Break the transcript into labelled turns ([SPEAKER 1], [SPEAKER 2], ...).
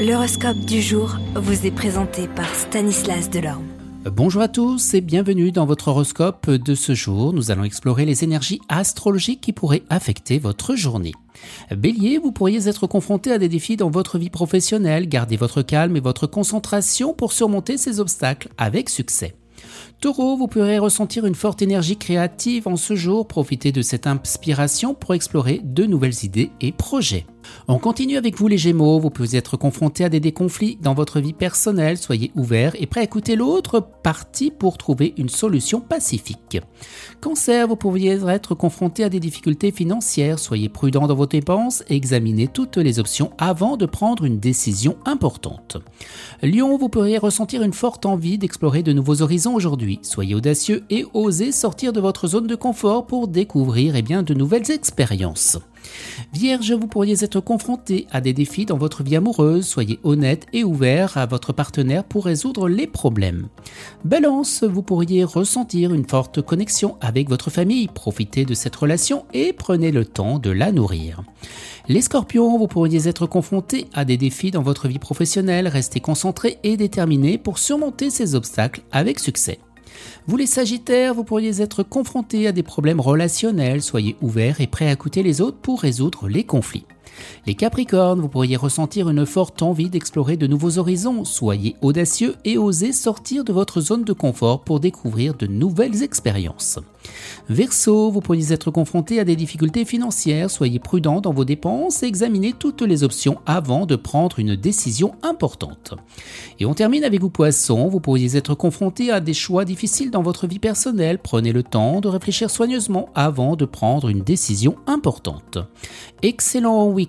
[SPEAKER 1] L'horoscope du jour vous est présenté par Stanislas Delorme.
[SPEAKER 2] Bonjour à tous et bienvenue dans votre horoscope de ce jour. Nous allons explorer les énergies astrologiques qui pourraient affecter votre journée. Bélier, vous pourriez être confronté à des défis dans votre vie professionnelle. Gardez votre calme et votre concentration pour surmonter ces obstacles avec succès. Taureau, vous pourrez ressentir une forte énergie créative en ce jour. Profitez de cette inspiration pour explorer de nouvelles idées et projets. On continue avec vous les Gémeaux, vous pouvez être confronté à des conflits dans votre vie personnelle, soyez ouvert et prêt à écouter l'autre partie pour trouver une solution pacifique. Cancer, vous pourriez être confronté à des difficultés financières, soyez prudent dans vos dépenses et examinez toutes les options avant de prendre une décision importante. Lion, vous pourriez ressentir une forte envie d'explorer de nouveaux horizons aujourd'hui, soyez audacieux et osez sortir de votre zone de confort pour découvrir eh de nouvelles expériences. Vierge, vous pourriez être confronté à des défis dans votre vie amoureuse, soyez honnête et ouvert à votre partenaire pour résoudre les problèmes. Balance, vous pourriez ressentir une forte connexion avec votre famille, profitez de cette relation et prenez le temps de la nourrir. Les scorpions, vous pourriez être confronté à des défis dans votre vie professionnelle, restez concentré et déterminé pour surmonter ces obstacles avec succès. Vous les Sagittaires, vous pourriez être confrontés à des problèmes relationnels, soyez ouverts et prêts à écouter les autres pour résoudre les conflits. Les Capricornes, vous pourriez ressentir une forte envie d'explorer de nouveaux horizons. Soyez audacieux et osez sortir de votre zone de confort pour découvrir de nouvelles expériences. Verseau, vous pourriez être confronté à des difficultés financières. Soyez prudent dans vos dépenses et examinez toutes les options avant de prendre une décision importante. Et on termine avec vous Poissons, vous pourriez être confronté à des choix difficiles dans votre vie personnelle. Prenez le temps de réfléchir soigneusement avant de prendre une décision importante. Excellent